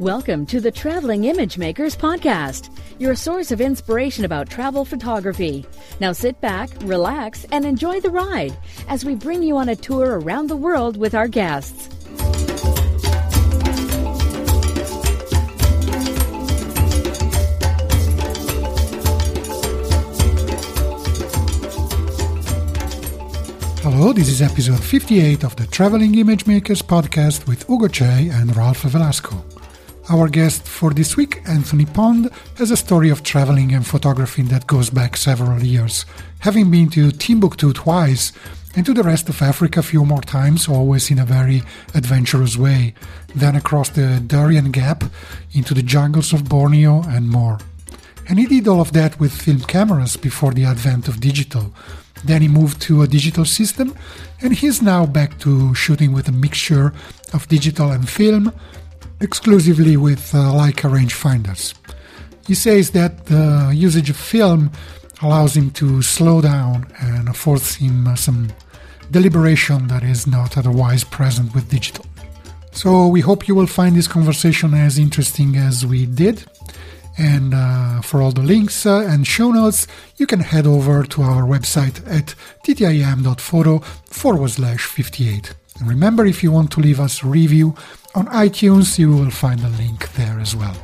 Welcome to the Traveling Image Makers Podcast, your source of inspiration about travel photography. Now sit back, relax, and enjoy the ride as we bring you on a tour around the world with our guests. Hello, this is episode 58 of the Traveling Image Makers podcast with Ugo Cei and Ralph Velasco. Our guest for this week, Anthony Pond, has a story of traveling and photography that goes back several years, having been to Timbuktu twice and to the rest of Africa a few more times, always in a very adventurous way, then across the Darien Gap into the jungles of Borneo and more. And he did all of that with film cameras before the advent of digital. Then he moved to a digital system, and he's now back to shooting with a mixture of digital and film, exclusively with uh, Leica rangefinders. He says that the usage of film allows him to slow down and affords him uh, some deliberation that is not otherwise present with digital. So we hope you will find this conversation as interesting as we did. And uh, for all the links uh, and show notes, you can head over to our website at ttim.photo forward slash 58. And remember, if you want to leave us a review on iTunes, you will find a link there as well.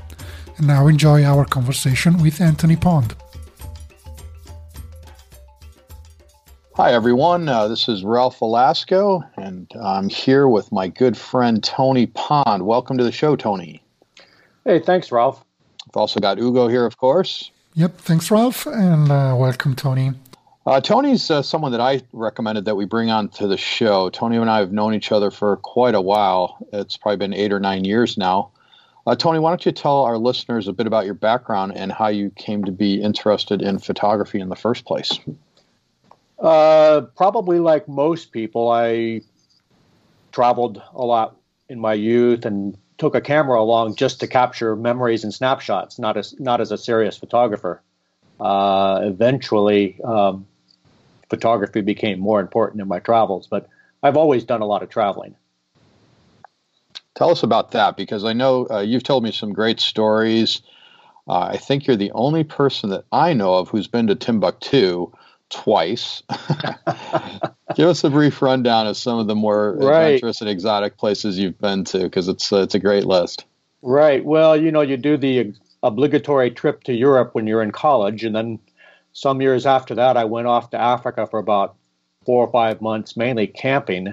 And now enjoy our conversation with Anthony Pond. Hi, everyone. Uh, this is Ralph Velasco, and I'm here with my good friend Tony Pond. Welcome to the show, Tony. Hey, thanks, Ralph. I've also got Ugo here, of course. Yep, thanks, Ralph, and uh, welcome, Tony. Uh, Tony's uh, someone that I recommended that we bring on to the show. Tony and I have known each other for quite a while. It's probably been eight or nine years now. Uh, Tony, why don't you tell our listeners a bit about your background and how you came to be interested in photography in the first place? Uh, probably like most people, I traveled a lot in my youth and took a camera along just to capture memories and snapshots, not as not as a serious photographer. Uh, eventually, um, photography became more important in my travels, but I've always done a lot of traveling. Tell us about that because I know uh, you've told me some great stories. Uh, I think you're the only person that I know of who's been to Timbuktu twice. Give us a brief rundown of some of the more right. adventurous and exotic places you've been to because it's uh, it's a great list. Right. Well, you know, you do the obligatory trip to Europe when you're in college, and then some years after that, I went off to Africa for about four or five months, mainly camping,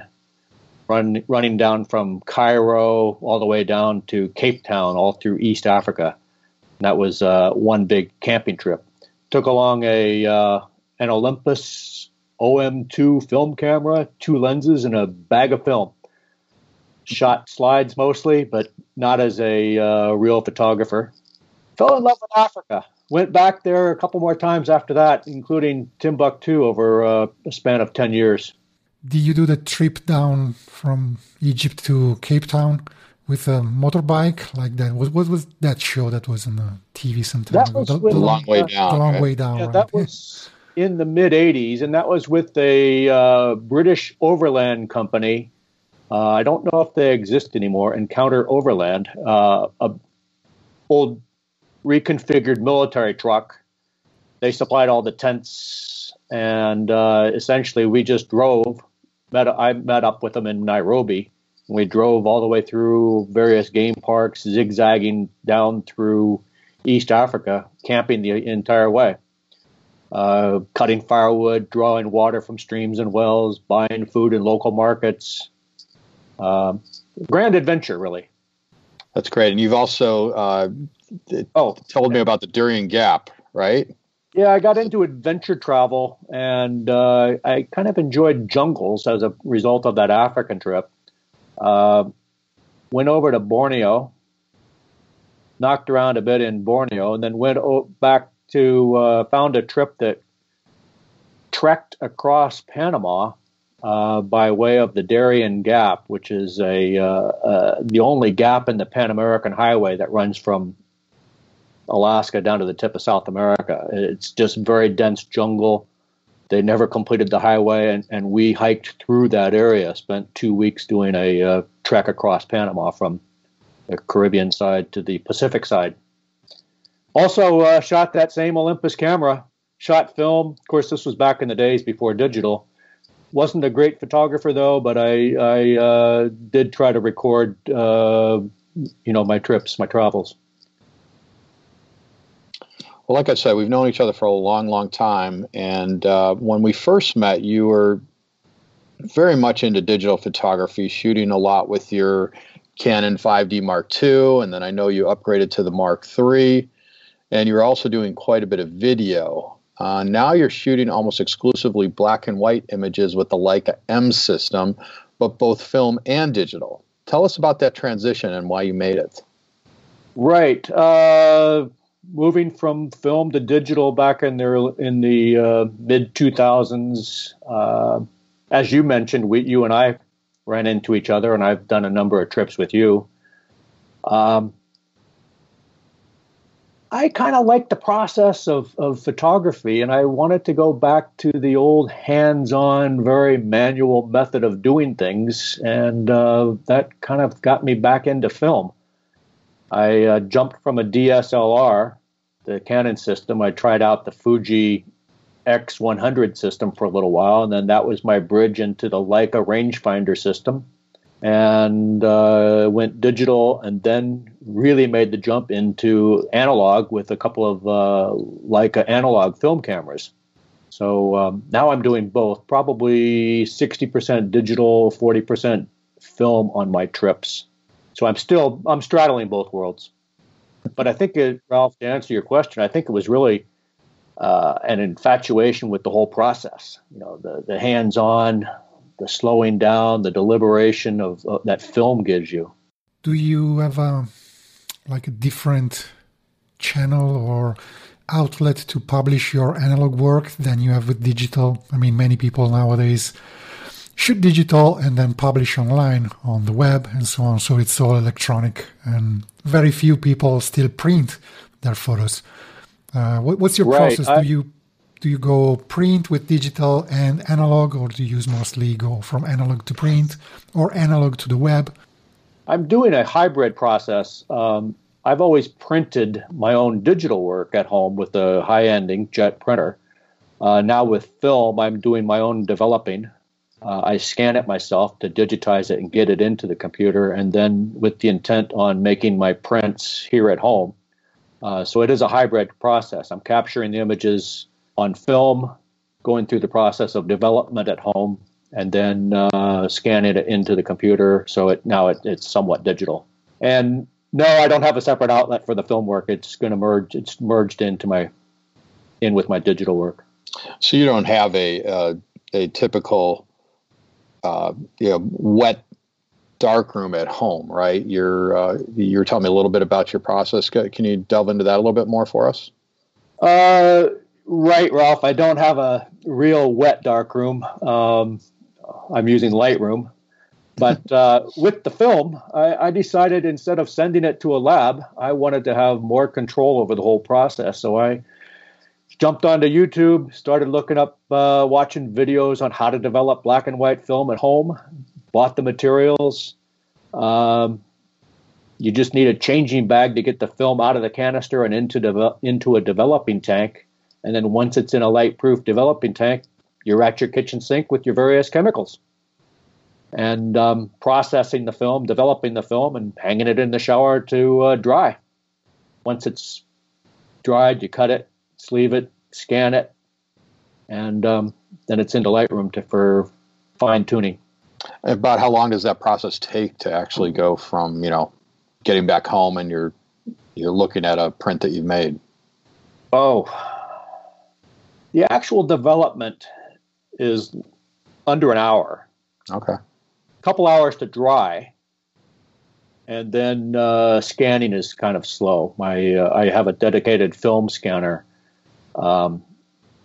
run, running down from Cairo all the way down to Cape Town, all through East Africa. And that was uh, one big camping trip. Took along a uh, an Olympus OM2 film camera, two lenses, and a bag of film. Shot slides mostly, but not as a uh, real photographer. Fell in love with Africa. Went back there a couple more times after that, including Timbuktu over uh, a span of 10 years. Did you do the trip down from Egypt to Cape Town with a motorbike like that? What, what was that show that was on the TV sometime that Was the, the, long way down. The long right? way down. Yeah, right? That was in the mid 80s, and that was with a uh, British overland company. Uh, I don't know if they exist anymore. Encounter Overland, uh, a old reconfigured military truck. They supplied all the tents, and uh, essentially we just drove. Met, I met up with them in Nairobi. We drove all the way through various game parks, zigzagging down through East Africa, camping the entire way uh, cutting firewood, drawing water from streams and wells, buying food in local markets. Uh, grand adventure, really. That's great. And you've also uh, oh told me about the Darien Gap, right? Yeah, I got into adventure travel, and uh, I kind of enjoyed jungles as a result of that African trip. Uh, went over to Borneo, knocked around a bit in Borneo, and then went o- back to uh, found a trip that trekked across Panama uh, by way of the Darien Gap, which is a uh, uh, the only gap in the Pan American Highway that runs from Alaska down to the tip of South America. It's just very dense jungle. They never completed the highway, and, and we hiked through that area. Spent two weeks doing a uh, trek across Panama from the Caribbean side to the Pacific side. Also, uh, shot that same Olympus camera, shot film. Of course, this was back in the days before digital. Wasn't a great photographer though, but I, I uh, did try to record, uh, you know, my trips, my travels. Well, like I said, we've known each other for a long, long time. And uh, when we first met, you were very much into digital photography, shooting a lot with your Canon 5D Mark II. And then I know you upgraded to the Mark III. And you're also doing quite a bit of video. Uh, now you're shooting almost exclusively black and white images with the Leica M system, but both film and digital. Tell us about that transition and why you made it. Right. Uh, moving from film to digital back in there in the uh, mid 2000s. Uh, as you mentioned, we, you and I ran into each other, and I've done a number of trips with you. Um, I kind of like the process of, of photography, and I wanted to go back to the old hands on, very manual method of doing things, and uh, that kind of got me back into film. I uh, jumped from a DSLR, the Canon system. I tried out the Fuji X100 system for a little while, and then that was my bridge into the Leica rangefinder system. And uh, went digital, and then really made the jump into analog with a couple of uh, Leica analog film cameras. So um, now I'm doing both, probably 60% digital, 40% film on my trips. So I'm still I'm straddling both worlds. But I think, it, Ralph, to answer your question, I think it was really uh, an infatuation with the whole process. You know, the the hands-on, the slowing down, the deliberation of uh, that film gives you. Do you have a like a different channel or outlet to publish your analog work than you have with digital? I mean, many people nowadays shoot digital and then publish online on the web and so on. So it's all electronic, and very few people still print their photos. Uh, what, what's your right. process? I, do you do you go print with digital and analog, or do you use mostly go from analog to print or analog to the web? I'm doing a hybrid process. Um, I've always printed my own digital work at home with a high-end inkjet printer. Uh, now with film, I'm doing my own developing. Uh, I scan it myself to digitize it and get it into the computer, and then with the intent on making my prints here at home. Uh, so it is a hybrid process. I'm capturing the images on film, going through the process of development at home, and then uh, scanning it into the computer. So it now it, it's somewhat digital. And no, I don't have a separate outlet for the film work. It's going to merge. It's merged into my in with my digital work. So you don't have a uh, a typical uh, you know wet dark room at home, right? You're uh, you're telling me a little bit about your process. Can you delve into that a little bit more for us? Uh, right, Ralph. I don't have a real wet dark room. Um, I'm using Lightroom, but uh, with the film, I, I, decided instead of sending it to a lab, I wanted to have more control over the whole process. So I jumped onto YouTube, started looking up, uh, watching videos on how to develop black and white film at home, bought the materials. Um, you just need a changing bag to get the film out of the canister and into de- into a developing tank. And then once it's in a light-proof developing tank, you're at your kitchen sink with your various chemicals and um, processing the film, developing the film, and hanging it in the shower to uh, dry. Once it's dried, you cut it, sleeve it, scan it, and um, then it's into Lightroom to, for fine tuning. About how long does that process take to actually go from you know getting back home and you're you're looking at a print that you've made? Oh, the actual development is under an hour. Okay. A couple hours to dry, and then uh, scanning is kind of slow. My uh, I have a dedicated film scanner um,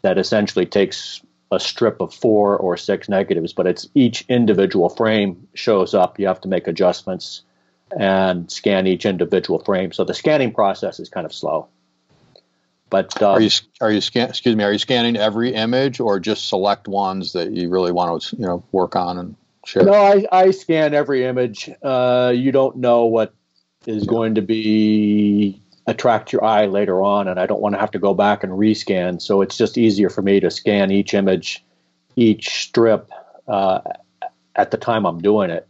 that essentially takes a strip of four or six negatives, but it's each individual frame shows up. You have to make adjustments and scan each individual frame. So the scanning process is kind of slow. But um, are you are you scan? Excuse me. Are you scanning every image or just select ones that you really want to you know work on and share? No, I, I scan every image. Uh, you don't know what is going to be attract your eye later on, and I don't want to have to go back and rescan. So it's just easier for me to scan each image, each strip uh, at the time I'm doing it.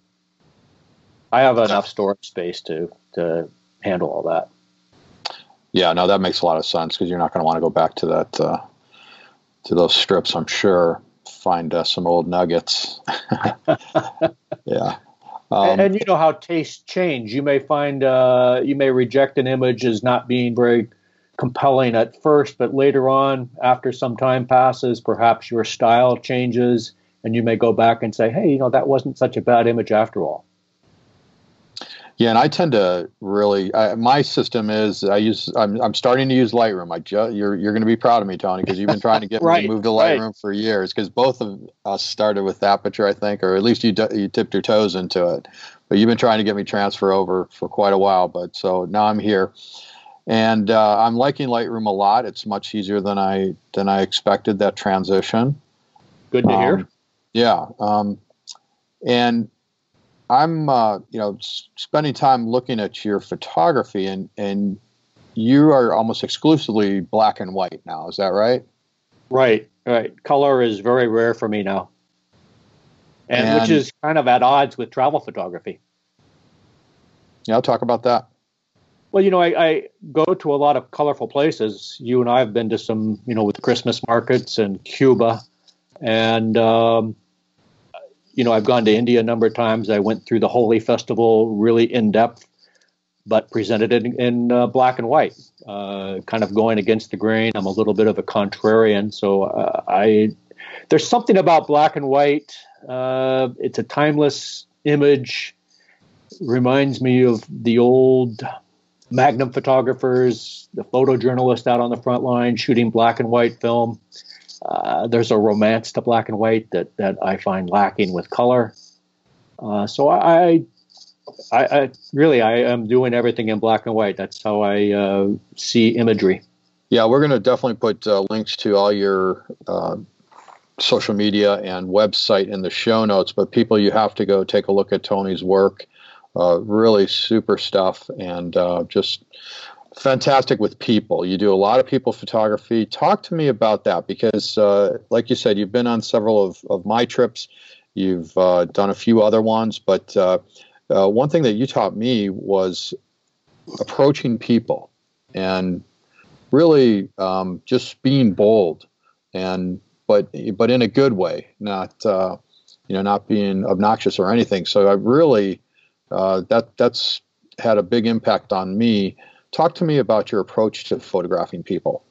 I have enough storage space to to handle all that. Yeah, no, that makes a lot of sense because you're not going to want to go back to that uh, to those strips. I'm sure find uh, some old nuggets. yeah. Um, and, and, you know how tastes change. You may find uh, you may reject an image as not being very compelling at first, but later on, after some time passes, perhaps your style changes, and you may go back and say, "Hey, you know that wasn't such a bad image after all." Yeah, and I tend to really. I, my system is I use. I'm, I'm starting to use Lightroom. I ju- you're you're going to be proud of me, Tony, because you've been trying to get right, me to move to Lightroom right. for years. Because both of us started with Aperture, I think, or at least you you tipped your toes into it. But you've been trying to get me transfer over for quite a while. But so now I'm here, and uh, I'm liking Lightroom a lot. It's much easier than I than I expected that transition. Good to um, hear. Yeah, um, and I'm, uh, you know, spending time looking at your photography, and and you are almost exclusively black and white now. Is that right? Right, right. Color is very rare for me now, and, and which is kind of at odds with travel photography. Yeah, I'll talk about that. Well, you know, I, I, go to a lot of colorful places. You and I have been to some, you know, with Christmas markets and Cuba, and um, you know, I've gone to India a number of times. I went through the Holi Festival really in depth, but presented it in, in uh, black and white, uh, kind of going against the grain. I'm a little bit of a contrarian, so uh, I there's something about black and white. Uh, it's a timeless image. Reminds me of the old Magnum photographers, the photojournalist out on the front line shooting black and white film. Uh, there's a romance to black and white that, that I find lacking with color. Uh, so I, I, I, really I am doing everything in black and white. That's how I uh, see imagery. Yeah, we're going to definitely put uh, links to all your uh, social media and website in the show notes. But people, you have to go take a look at Tony's work. really super stuff, and just fantastic with people. You do a lot of people photography. Talk to me about that because, uh, like you said, you've been on several of, of my trips. You've uh, done a few other ones, but uh, uh one thing that you taught me was approaching people and really um, just being bold and but but in a good way, not uh, you know not being obnoxious or anything. So I really uh, that that's had a big impact on me Talk to me about your approach to photographing people.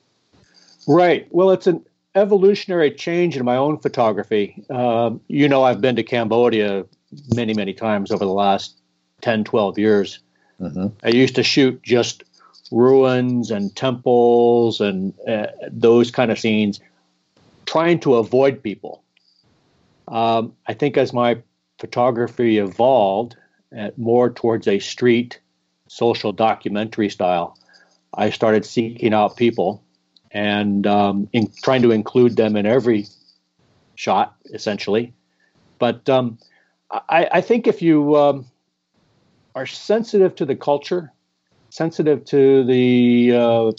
Right. Well, it's an evolutionary change in my own photography. Um, you know, I've been to Cambodia many, many times over the last 10, 12 years. Mm-hmm. I used to shoot just ruins and temples and uh, those kind of scenes, trying to avoid people. Um, I think as my photography evolved uh, more towards a street social documentary style, I started seeking out people and um, in, trying to include them in every shot, essentially. But um, I, I, think if you um, are sensitive to the culture, sensitive to the uh,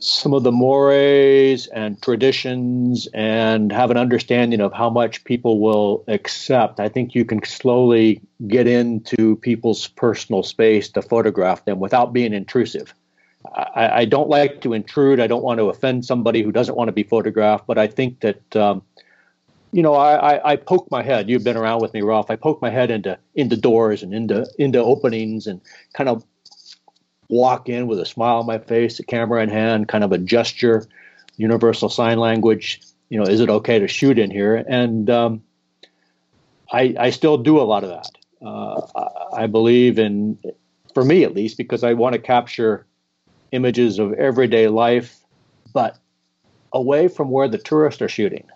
some of the mores and traditions and have an understanding of how much people will accept, I think you can slowly get into people's personal space to photograph them without being intrusive. I, I don't like to intrude. I don't want to offend somebody who doesn't want to be photographed, but I think that. Um, you know, I, I, I, poke my head. You've been around with me, Ralph. I poke my head into into doors and into into openings and kind of walk in with a smile on my face, a camera in hand, kind of a gesture, universal sign language. You know, is it okay to shoot in here? And um, I, I still do a lot of that. Uh, I believe in, for me at least, because I want to capture images of everyday life, but away from where the tourists are shooting.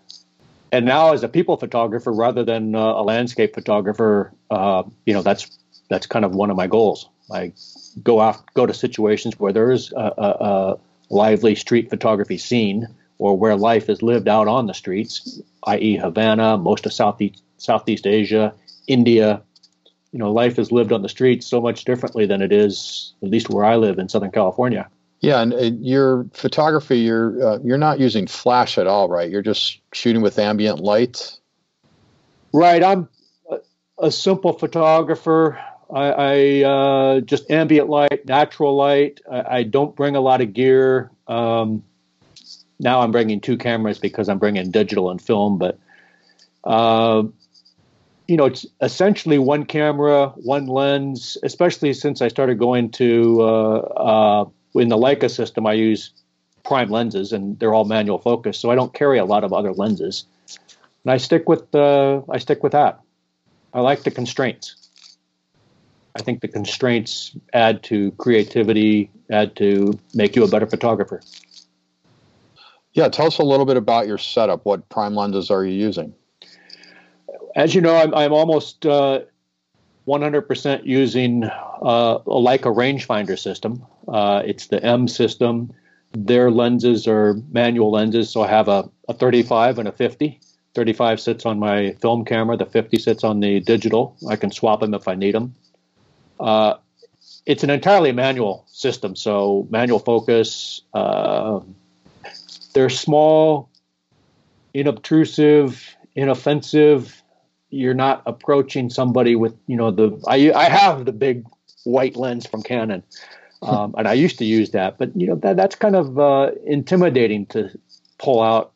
And now, as a people photographer rather than uh, a landscape photographer, uh, you know that's that's kind of one of my goals. I go off go to situations where there is a, a, a lively street photography scene or where life is lived out on the streets, i.e., Havana, most of Southeast Southeast Asia, India, you know life is lived on the streets so much differently than it is at least where I live in Southern California. Yeah, and uh, your photography, you're uh, you're not using flash at all, right? You're just shooting with ambient light. Right. I'm a, a simple photographer. I, I uh, just ambient light, natural light. I, I, don't bring a lot of gear. Um, now I'm bringing two cameras because I'm bringing digital and film, but uh, you know, it's essentially one camera, one lens. Especially since I started going to uh, uh, in the Leica system, I use prime lenses, and they're all manual focus, so I don't carry a lot of other lenses. And I stick with the I stick with that. I like the constraints. I think the constraints add to creativity, add to make you a better photographer. Yeah, tell us a little bit about your setup. What prime lenses are you using? As you know, I'm, I'm almost uh, 100% using uh, a Leica rangefinder system. Uh, it's the M system. Their lenses are manual lenses, so I have a, a 35 and a 50. 35 sits on my film camera, the 50 sits on the digital. I can swap them if I need them. Uh, it's an entirely manual system, so manual focus. Uh, they're small, inobtrusive, inoffensive. You're not approaching somebody with, you know, the. I I have the big white lens from Canon, um, and I used to use that, but you know that that's kind of uh, intimidating to pull out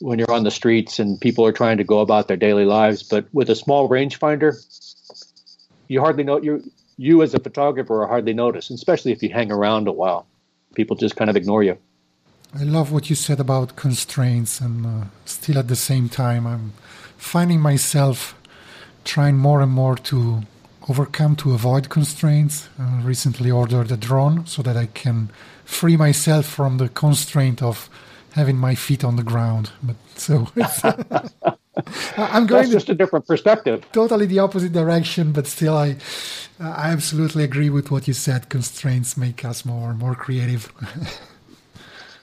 when you're on the streets and people are trying to go about their daily lives. But with a small rangefinder, you hardly know you you as a photographer are hardly noticed, especially if you hang around a while. People just kind of ignore you. I love what you said about constraints, and uh, still at the same time, I'm finding myself trying more and more to overcome to avoid constraints. I recently ordered a drone so that I can free myself from the constraint of having my feet on the ground. But so I'm going That's just a different perspective. Totally the opposite direction, but still, I I absolutely agree with what you said. Constraints make us more more creative.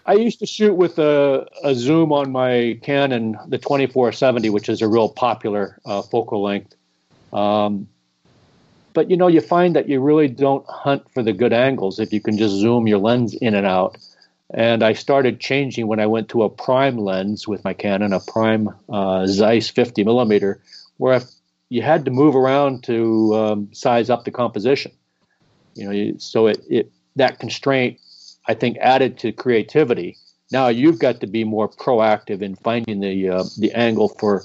I used to shoot with a, a zoom on my Canon, the 2470, which is a real popular uh, focal length. Um, but you know, you find that you really don't hunt for the good angles if you can just zoom your lens in and out. And I started changing when I went to a prime lens with my Canon, a prime uh, Zeiss 50 millimeter, where if you had to move around to um, size up the composition. You know, so it, it that constraint I think added to creativity. Now you've got to be more proactive in finding the uh, the angle for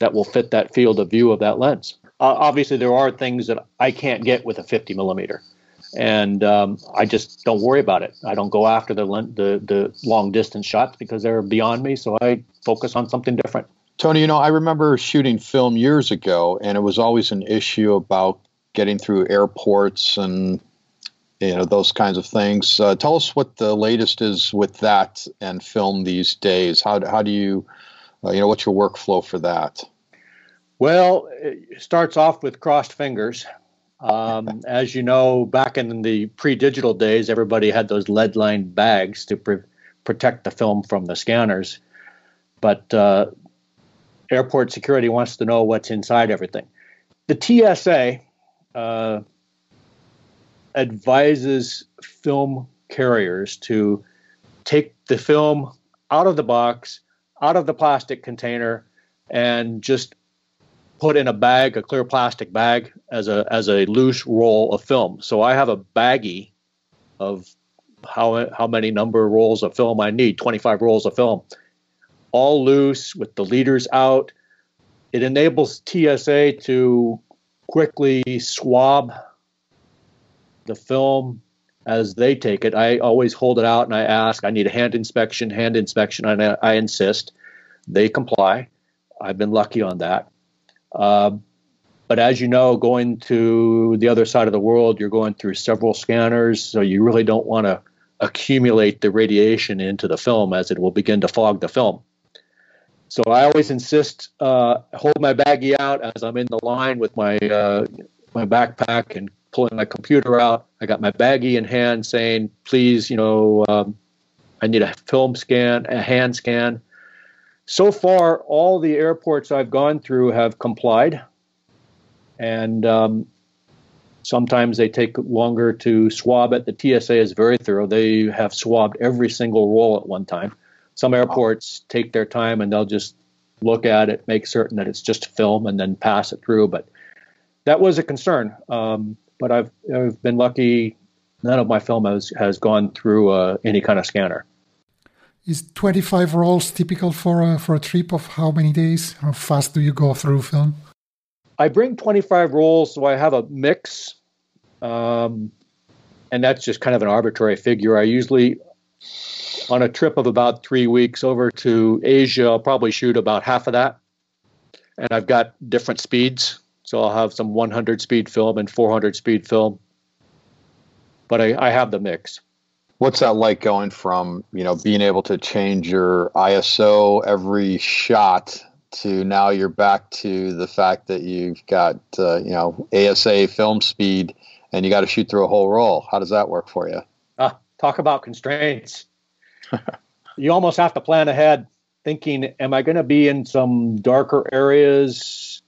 that will fit that field of view of that lens. Uh, obviously, there are things that I can't get with a 50 millimeter and um, I just don't worry about it. I don't go after the the, the long distance shots because they're beyond me. So I focus on something different. Tony, you know, I remember shooting film years ago, and it was always an issue about getting through airports and you know those kinds of things. Uh, tell us what the latest is with that and film these days. How how do you uh, you know what's your workflow for that? Well, it starts off with crossed fingers. Um, as you know, back in the pre-digital days, everybody had those lead-lined bags to pre- protect the film from the scanners. But uh, airport security wants to know what's inside everything. The TSA uh, advises film carriers to take the film out of the box, out of the plastic container, and just put in a bag, a clear plastic bag, as a as a loose roll of film. So I have a baggie of how how many number rolls of film I need, 25 rolls of film, all loose with the leaders out. It enables TSA to quickly swab the film as they take it. I always hold it out and I ask, I need a hand inspection, hand inspection, and I, I insist. They comply. I've been lucky on that. Uh, but as you know, going to the other side of the world, you're going through several scanners, so you really don't want to accumulate the radiation into the film as it will begin to fog the film. So I always insist, uh, hold my baggie out as I'm in the line with my uh, my backpack and pulling my computer out. I got my baggie in hand, saying, "Please, you know, um, I need a film scan, a hand scan." So far, all the airports I've gone through have complied, and um, Sometimes they take longer to swab it. The TSA is very thorough. They have swabbed every single roll at one time. Some airports take their time and they'll just look at it, make certain that it's just film, and then pass it through. But that was a concern. Um, but I've I've been lucky. None of my film has has gone through uh, any kind of scanner. Is 25 rolls typical for a, for a trip of how many days? How fast do you go through film? I bring 25 rolls, so I have a mix. Um, and that's just kind of an arbitrary figure. I usually, on a trip of about three weeks over to Asia, I'll probably shoot about half of that. And I've got different speeds. So I'll have some 100 speed film and 400 speed film. But I, I have the mix. What's that like going from, you know, being able to change your ISO every shot to now you're back to the fact that you've got uh, you know ASA film speed and you got to shoot through a whole roll. How does that work for you? Uh, talk about constraints. you almost have to plan ahead, thinking, am I going to be in some darker areas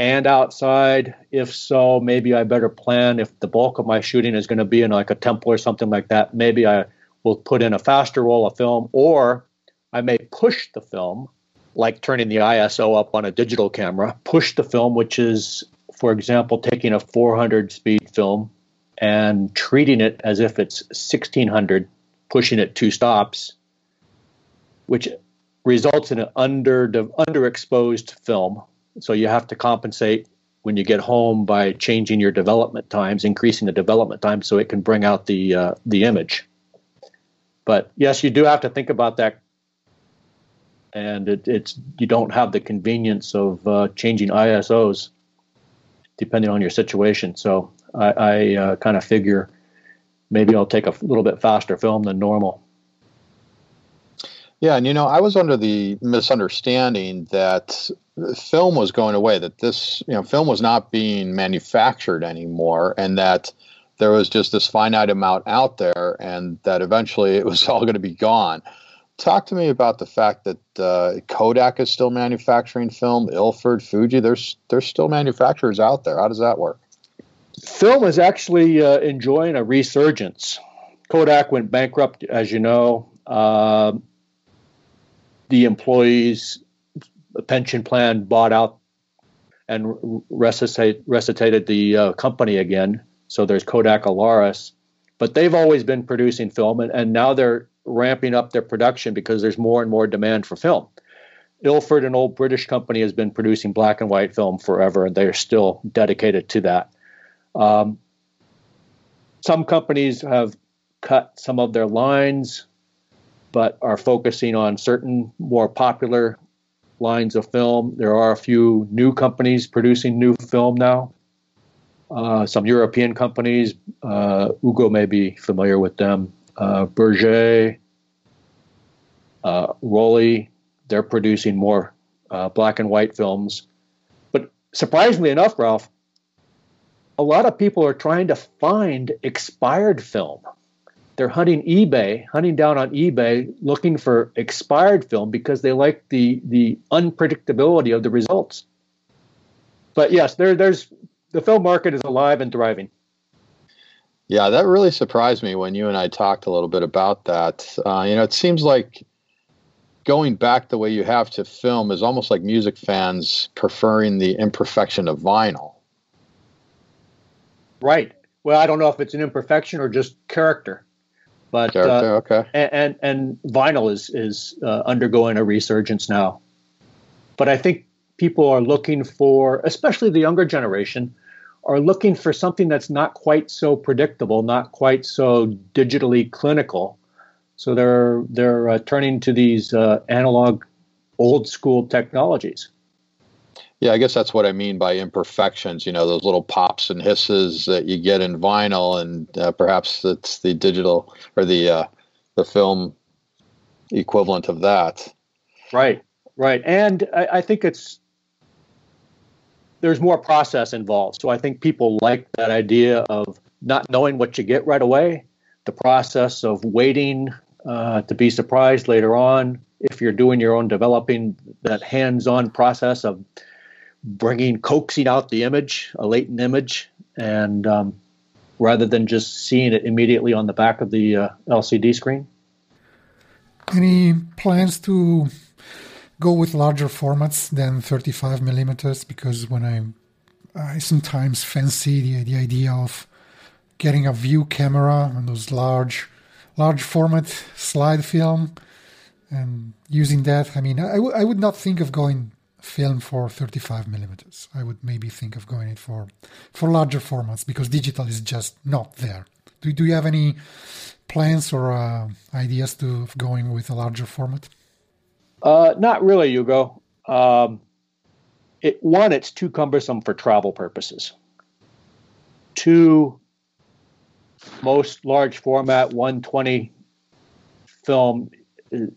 and outside? If so, maybe I better plan. If the bulk of my shooting is going to be in like a temple or something like that, maybe I will put in a faster roll of film, or I may push the film like turning the ISO up on a digital camera, push the film, which is, for example, taking a 400 speed film and treating it as if it's 1600, pushing it two stops, which results in an under underexposed film. So you have to compensate when you get home by changing your development times, increasing the development time so it can bring out the uh, the image. But yes, you do have to think about that and it, it's you don't have the convenience of uh, changing ISOs depending on your situation. So I, I uh, kind of figure maybe I'll take a little bit faster film than normal. Yeah, and you know, I was under the misunderstanding that film was going away, that this, you know, film was not being manufactured anymore, and that there was just this finite amount out there, and that eventually it was all going to be gone talk to me about the fact that uh, Kodak is still manufacturing film, Ilford, Fuji. There's there's still manufacturers out there. How does that work? Film is actually uh, enjoying a resurgence. Kodak went bankrupt, as you know. Uh, the employees' pension plan bought out and resuscitate, resuscitated the uh, company again. So there's Kodak Alaris, but they've always been producing film, and, and now they're ramping up their production because there's more and more demand for film. Ilford, an old British company, has been producing black and white film forever, and they are still dedicated to that. Um, some companies have cut some of their lines, but are focusing on certain more popular lines of film. There are a few new companies producing new film now. Uh, some European companies, uh, Ugo may be familiar with them uh, Bergger, uh, Rollei, they're producing more uh, black and white films. But surprisingly enough, Ralph, a lot of people are trying to find expired film. They're hunting eBay, hunting down on eBay, looking for expired film because they like the the unpredictability of the results. But yes, there, there's the film market is alive and thriving. Yeah, that really surprised me when you and I talked a little bit about that. Uh, you know, it seems like going back the way you have to film is almost like music fans preferring the imperfection of vinyl. Right. Well, I don't know if it's an imperfection or just character, but character, uh, okay. And, and, and vinyl is is uh, undergoing a resurgence now, but I think people are looking for, especially the younger generation, are looking for something that's not quite so predictable, not quite so digitally clinical. So they're they're uh, turning to these uh, analog, old school technologies. Yeah, I guess that's what I mean by imperfections. You know, those little pops and hisses that you get in vinyl, and uh, perhaps it's the digital or the uh, the film equivalent of that. Right, right, and I, I think it's there's more process involved. So I think people like that idea of not knowing what you get right away, the process of waiting uh, to be surprised later on. If you're doing your own developing, that hands-on process of bringing, coaxing out the image, a latent image, and um, rather than just seeing it immediately on the back of the uh, LCD screen. Any plans to go with larger formats than 35 millimeters? Because when I I sometimes fancy the, the idea of getting a view camera and those large large format slide film and using that. I mean, I, w- I would not think of going film for 35 millimeters. I would maybe think of going it for for larger formats because digital is just not there. Do, do you have any plans or uh, ideas to going with a larger format? Uh, not really, Hugo. Um, it, one, it's too cumbersome for travel purposes. Two, most large format 120 film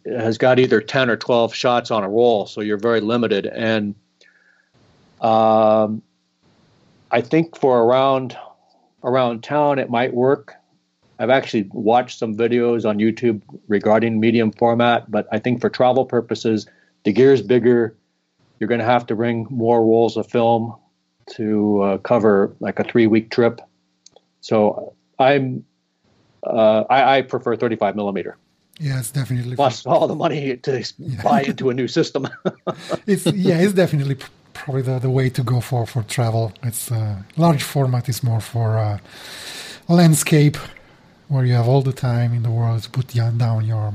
has got either 10 or 12 shots on a roll, so you're very limited. And um, I think for around around town, it might work. I've actually watched some videos on YouTube regarding medium format, but I think for travel purposes, the gear is bigger. You're going to have to bring more rolls of film to uh, cover like a three week trip. So I'm uh, I, I prefer 35 millimeter. Yeah, it's definitely plus all the money to buy into a new system. it's yeah, it's definitely probably the, the way to go for for travel. It's uh, large format is more for uh, landscape where you have all the time in the world to put down your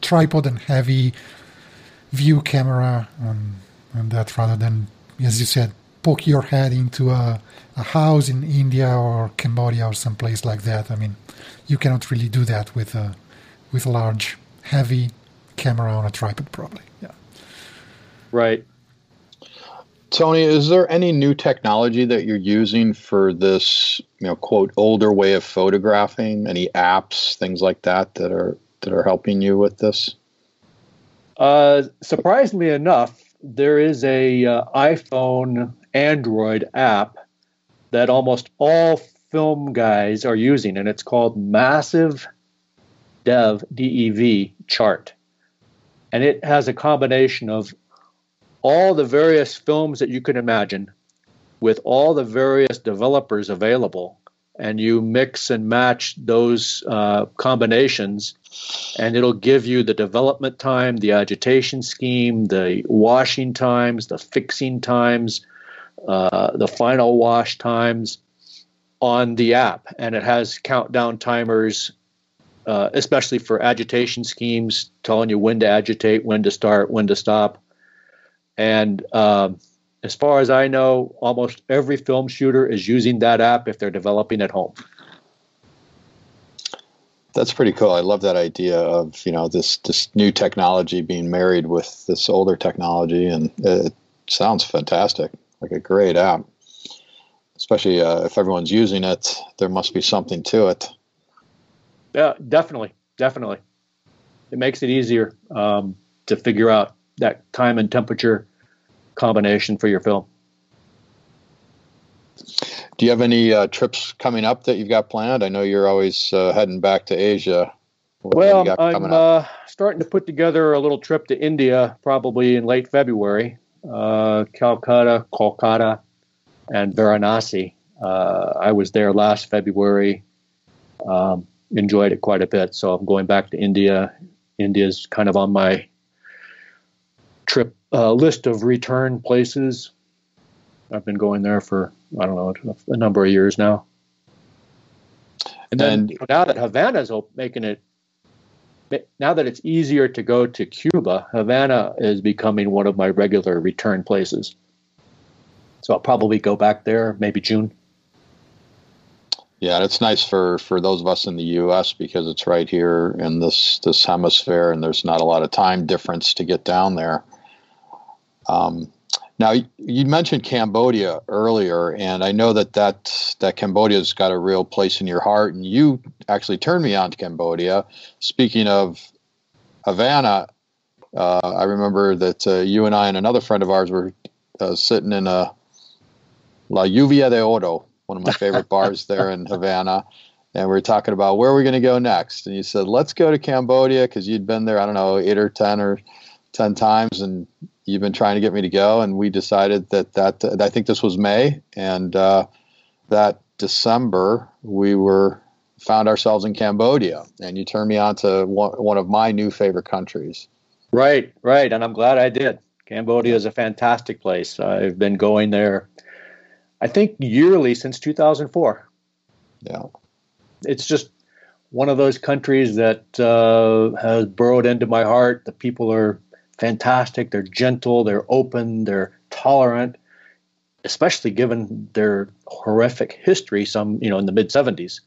tripod and heavy view camera and, and that rather than as you said poke your head into a, a house in India or Cambodia or someplace like that. I mean, you cannot really do that with a with a large, heavy camera on a tripod, probably. Yeah. Right. Tony, is there any new technology that you're using for this, you know, quote older way of photographing? Any apps, things like that, that are that are helping you with this? Uh, surprisingly enough, there is a uh, iPhone Android app that almost all film guys are using, and it's called Massive Dev DEV chart. And it has a combination of all the various films that you can imagine with all the various developers available. And you mix and match those uh, combinations, and it'll give you the development time, the agitation scheme, the washing times, the fixing times, uh, the final wash times on the app. And it has countdown timers uh, especially for agitation schemes, telling you when to agitate, when to start, when to stop. And um, as far as I know, almost every film shooter is using that app if they're developing at home. That's pretty cool. I love that idea of you know this this new technology being married with this older technology, and it sounds fantastic. Like a great app, especially uh, if everyone's using it. There must be something to it. Yeah, definitely, definitely. It makes it easier um, to figure out that time and temperature combination for your film. Do you have any uh, trips coming up that you've got planned? I know you're always uh, heading back to Asia. What, well, I'm uh, starting to put together a little trip to India, probably in late February. Uh, Calcutta, Kolkata, and Varanasi. Uh, I was there last February. Um, enjoyed it quite a bit. So I'm going back to India. India's kind of on my trip uh, list of return places. I've been going there for I don't know a number of years now. And then and, now that Havana's making it, now that it's easier to go to Cuba, Havana is becoming one of my regular return places. So I'll probably go back there maybe June. Yeah, it's nice for, for those of us in the U.S. because it's right here in this this hemisphere, and there's not a lot of time difference to get down there. Um, now, you mentioned Cambodia earlier, and I know that that that Cambodia's got a real place in your heart, and you actually turned me on to Cambodia. Speaking of Havana, uh, I remember that uh, you and I and another friend of ours were uh, sitting in a La Lluvia de Oro one of my favorite bars there in Havana. And we were talking about where we're going to go next. And you said, let's go to Cambodia because you'd been there, I don't know, eight or 10 or 10 times. And you've been trying to get me to go. And we decided that, that I think this was May. And uh, that December, we were found ourselves in Cambodia, and you turned me on to one, one of my new favorite countries. Right, right, and I'm glad I did. Cambodia is a fantastic place. I've been going there, I think, yearly since 2004. Yeah, it's just one of those countries that uh, has burrowed into my heart. The people are fantastic. They're gentle. They're open. They're tolerant, especially given their horrific history. Some, you know, in the mid 70s.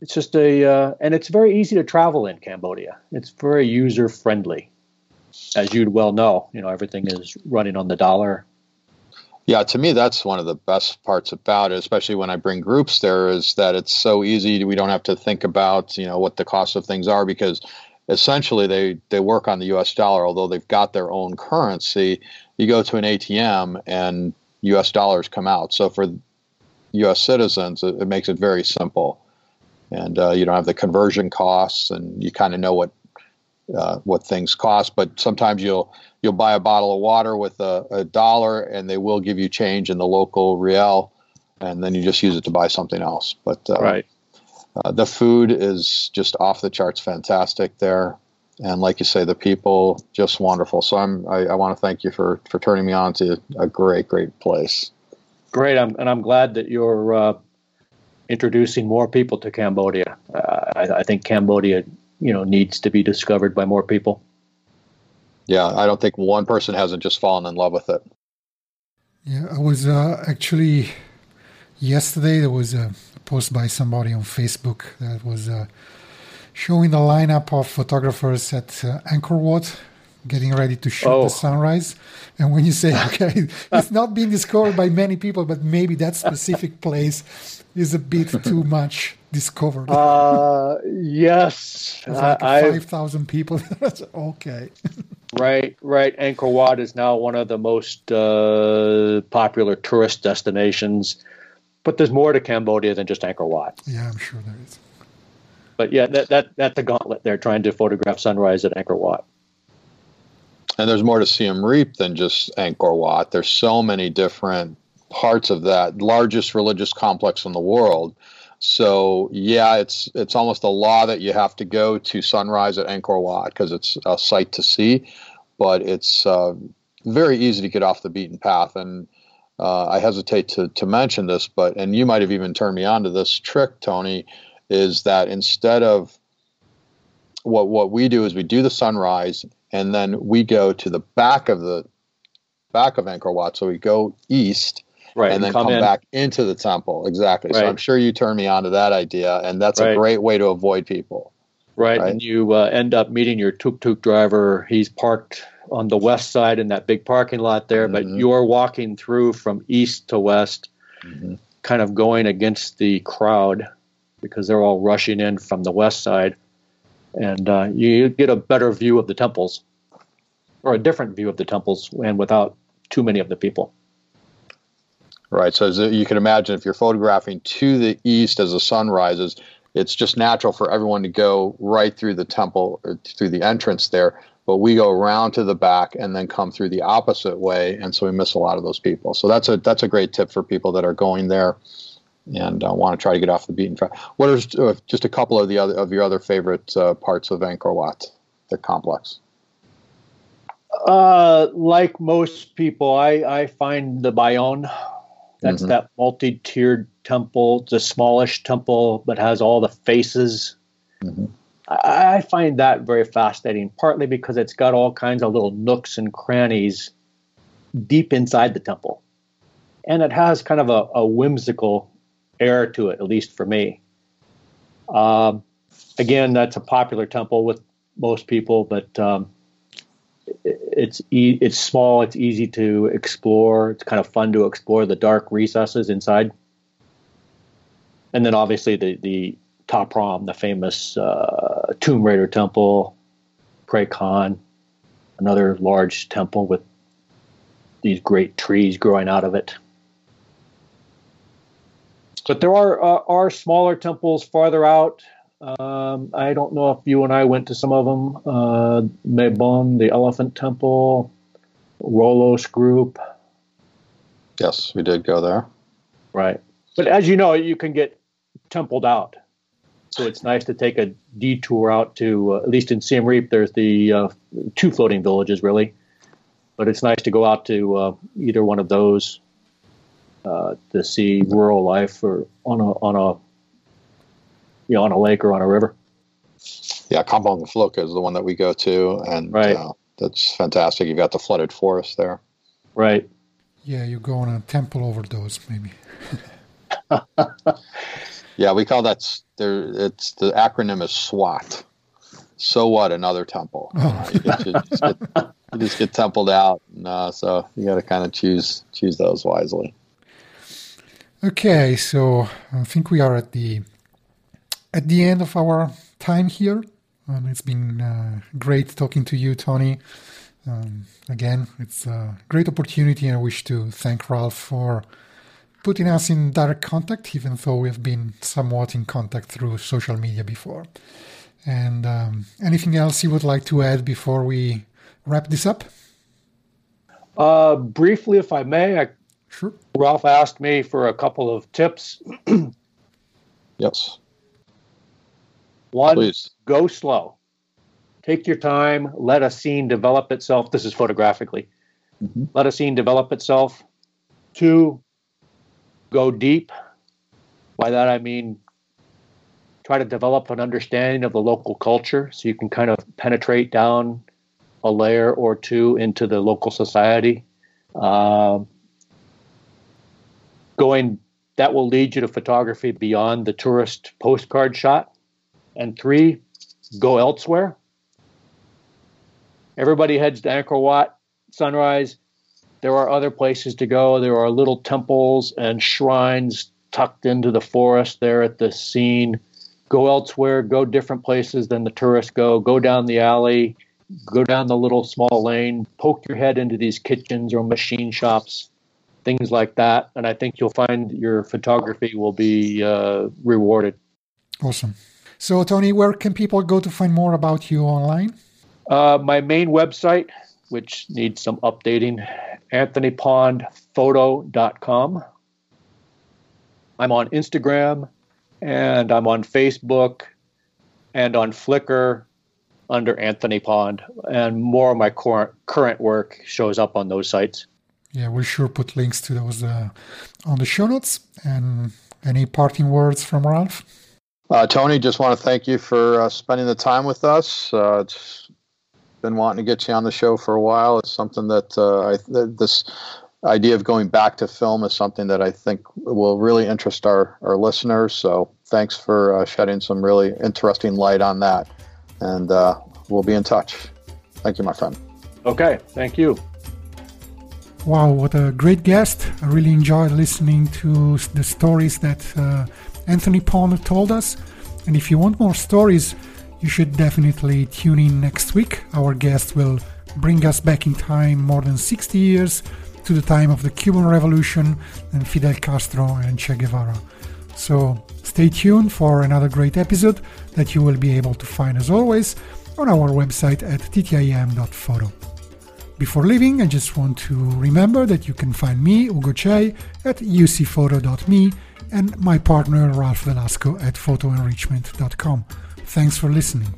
It's just a, uh, and it's very easy to travel in Cambodia. It's very user friendly, as you'd well know. You know, everything is running on the dollar. Yeah, to me, that's one of the best parts about it, especially when I bring groups there, is that it's so easy. We don't have to think about, you know, what the cost of things are because essentially they, they work on the US dollar, although they've got their own currency. You go to an ATM and US dollars come out. So for US citizens, it, it makes it very simple. And uh, you don't have the conversion costs, and you kind of know what uh, what things cost. But sometimes you'll you'll buy a bottle of water with a, a dollar, and they will give you change in the local real, and then you just use it to buy something else. But uh, right. Uh, the food is just off the charts, fantastic there, and like you say, the people just wonderful. So I'm I, I want to thank you for for turning me on to a great great place. Great, I'm, and I'm glad that you're uh, introducing more people to Cambodia. Uh, I, I think Cambodia, you know, needs to be discovered by more people. Yeah, I don't think one person hasn't just fallen in love with it. Yeah, I was uh, actually yesterday there was a post by somebody on Facebook that was uh, showing the lineup of photographers at uh, Angkor Wat getting ready to shoot oh. the sunrise. And when you say, okay, it's not being discovered by many people, but maybe that specific place is a bit too much discovered. Uh, yes. like 5,000 people. That's okay. right, right. Angkor Wat is now one of the most uh, popular tourist destinations. But there's more to Cambodia than just Angkor Wat. Yeah, I'm sure there is. But yeah, that, that that's a gauntlet. They're trying to photograph sunrise at Angkor Wat. And there's more to Siem Reap than just Angkor Wat. There's so many different parts of that largest religious complex in the world. So yeah, it's it's almost a law that you have to go to sunrise at Angkor Wat because it's a sight to see, but it's uh, very easy to get off the beaten path. And uh, I hesitate to to mention this, but and you might have even turned me on to this trick, Tony, is that instead of what what we do is we do the sunrise and then we go to the back of the back of Angkor Wat. So we go east, right, and then come, come back into the temple. Exactly. Right. So I'm sure you turned me on to that idea, and that's right. a great way to avoid people. Right, right? and you uh, end up meeting your tuk tuk driver. He's parked on the west side in that big parking lot there, mm-hmm. but you're walking through from east to west, mm-hmm. kind of going against the crowd because they're all rushing in from the west side and uh, you get a better view of the temples, or a different view of the temples, and without too many of the people. Right. So you can imagine, if you're photographing to the east as the sun rises, it's just natural for everyone to go right through the temple, or through the entrance there. But we go around to the back and then come through the opposite way, and so we miss a lot of those people. So that's a that's a great tip for people that are going there and uh, want to try to get off the beaten track. What are uh, just a couple of the other of your other favorite uh, parts of Angkor Wat, the complex? Uh, like most people, I, I find the Bayon. That's mm-hmm. that multi-tiered temple. It's a smallish temple, but has all the faces. Mm-hmm. I, I find that very fascinating, partly because it's got all kinds of little nooks and crannies deep inside the temple and it has kind of a, a, whimsical air to it, at least for me. Um, again, that's a popular temple with most people, but um, it's e- it's small. It's easy to explore. It's kind of fun to explore the dark recesses inside. And then obviously the the Ta Prohm, the famous uh, Tomb Raider temple, Preah Khan, another large temple with these great trees growing out of it. But there are uh, are smaller temples farther out. Um, I don't know if you and I went to some of them. Uh, Mebon, the Elephant Temple, Roluos Group. Yes, we did go there. Right. But as you know, you can get templed out. So it's nice to take a detour out to, uh, at least in Siem Reap, there's the uh, two floating villages, really. But it's nice to go out to uh, either one of those uh, to see rural life or on a, on a, you know, on a lake or on a river. Yeah, Kampong Phluk is the one that we go to, and right. uh, that's fantastic. You've got the flooded forest there. Right. Yeah, you go on a temple overdose, maybe. yeah, we call that there. It's the acronym is SWAT. So what? Another temple. Oh. Uh, you, get, you, just get, you, just get, templed out. Uh, so you got to kind of choose choose those wisely. Okay, so I think we are at the at the end of our time here. and it's been uh, great talking to you, Tony. Um, again, it's a great opportunity, and I wish to thank Ralph for putting us in direct contact, even though we've been somewhat in contact through social media before. And um, anything else you would like to add before we wrap this up? Uh, briefly, if I may, I, sure. Ralph asked me for a couple of tips. yes. One, Please. go slow. Take your time. Let a scene develop itself. This is photographically. Mm-hmm. Let a scene develop itself. Two, go deep. By that I mean try to develop an understanding of the local culture so you can kind of penetrate down a layer or two into the local society. Uh, going that will lead you to photography beyond the tourist postcard shot. And three, go elsewhere. Everybody heads to Angkor Wat, sunrise. There are other places to go. There are little temples and shrines tucked into the forest there at the scene. Go elsewhere, go different places than the tourists go. Go down the alley, go down the little small lane, poke your head into these kitchens or machine shops, things like that. And I think you'll find your photography will be uh, rewarded. Awesome. So, Tony, where can people go to find more about you online? Uh, my main website, which needs some updating, anthonypondphoto.com. I'm on Instagram and I'm on Facebook and on Flickr under Anthony Pond. And more of my current, current work shows up on those sites. Yeah, we'll sure put links to those uh, on the show notes. And any parting words from Ralph? Uh, Tony, just want to thank you for uh, spending the time with us. Uh, it's been wanting to get you on the show for a while. It's something that uh, I this idea of going back to film is something that I think will really interest our our listeners. So thanks for uh, shedding some really interesting light on that, and uh, we'll be in touch. Thank you, my friend. Okay, thank you. Wow, what a great guest! I really enjoyed listening to the stories that uh, Anthony Pond told us. And if you want more stories you should definitely tune in next week. Our guest will bring us back in time more than 60 years to the time of the Cuban Revolution and Fidel Castro and Che Guevara. So stay tuned for another great episode that you will be able to find as always on our website at ttim.photo. Before leaving, I just want to remember that you can find me, Ugo Cei, at ucphoto.me and my partner Ralph Velasco at photoenrichment.com. Thanks for listening.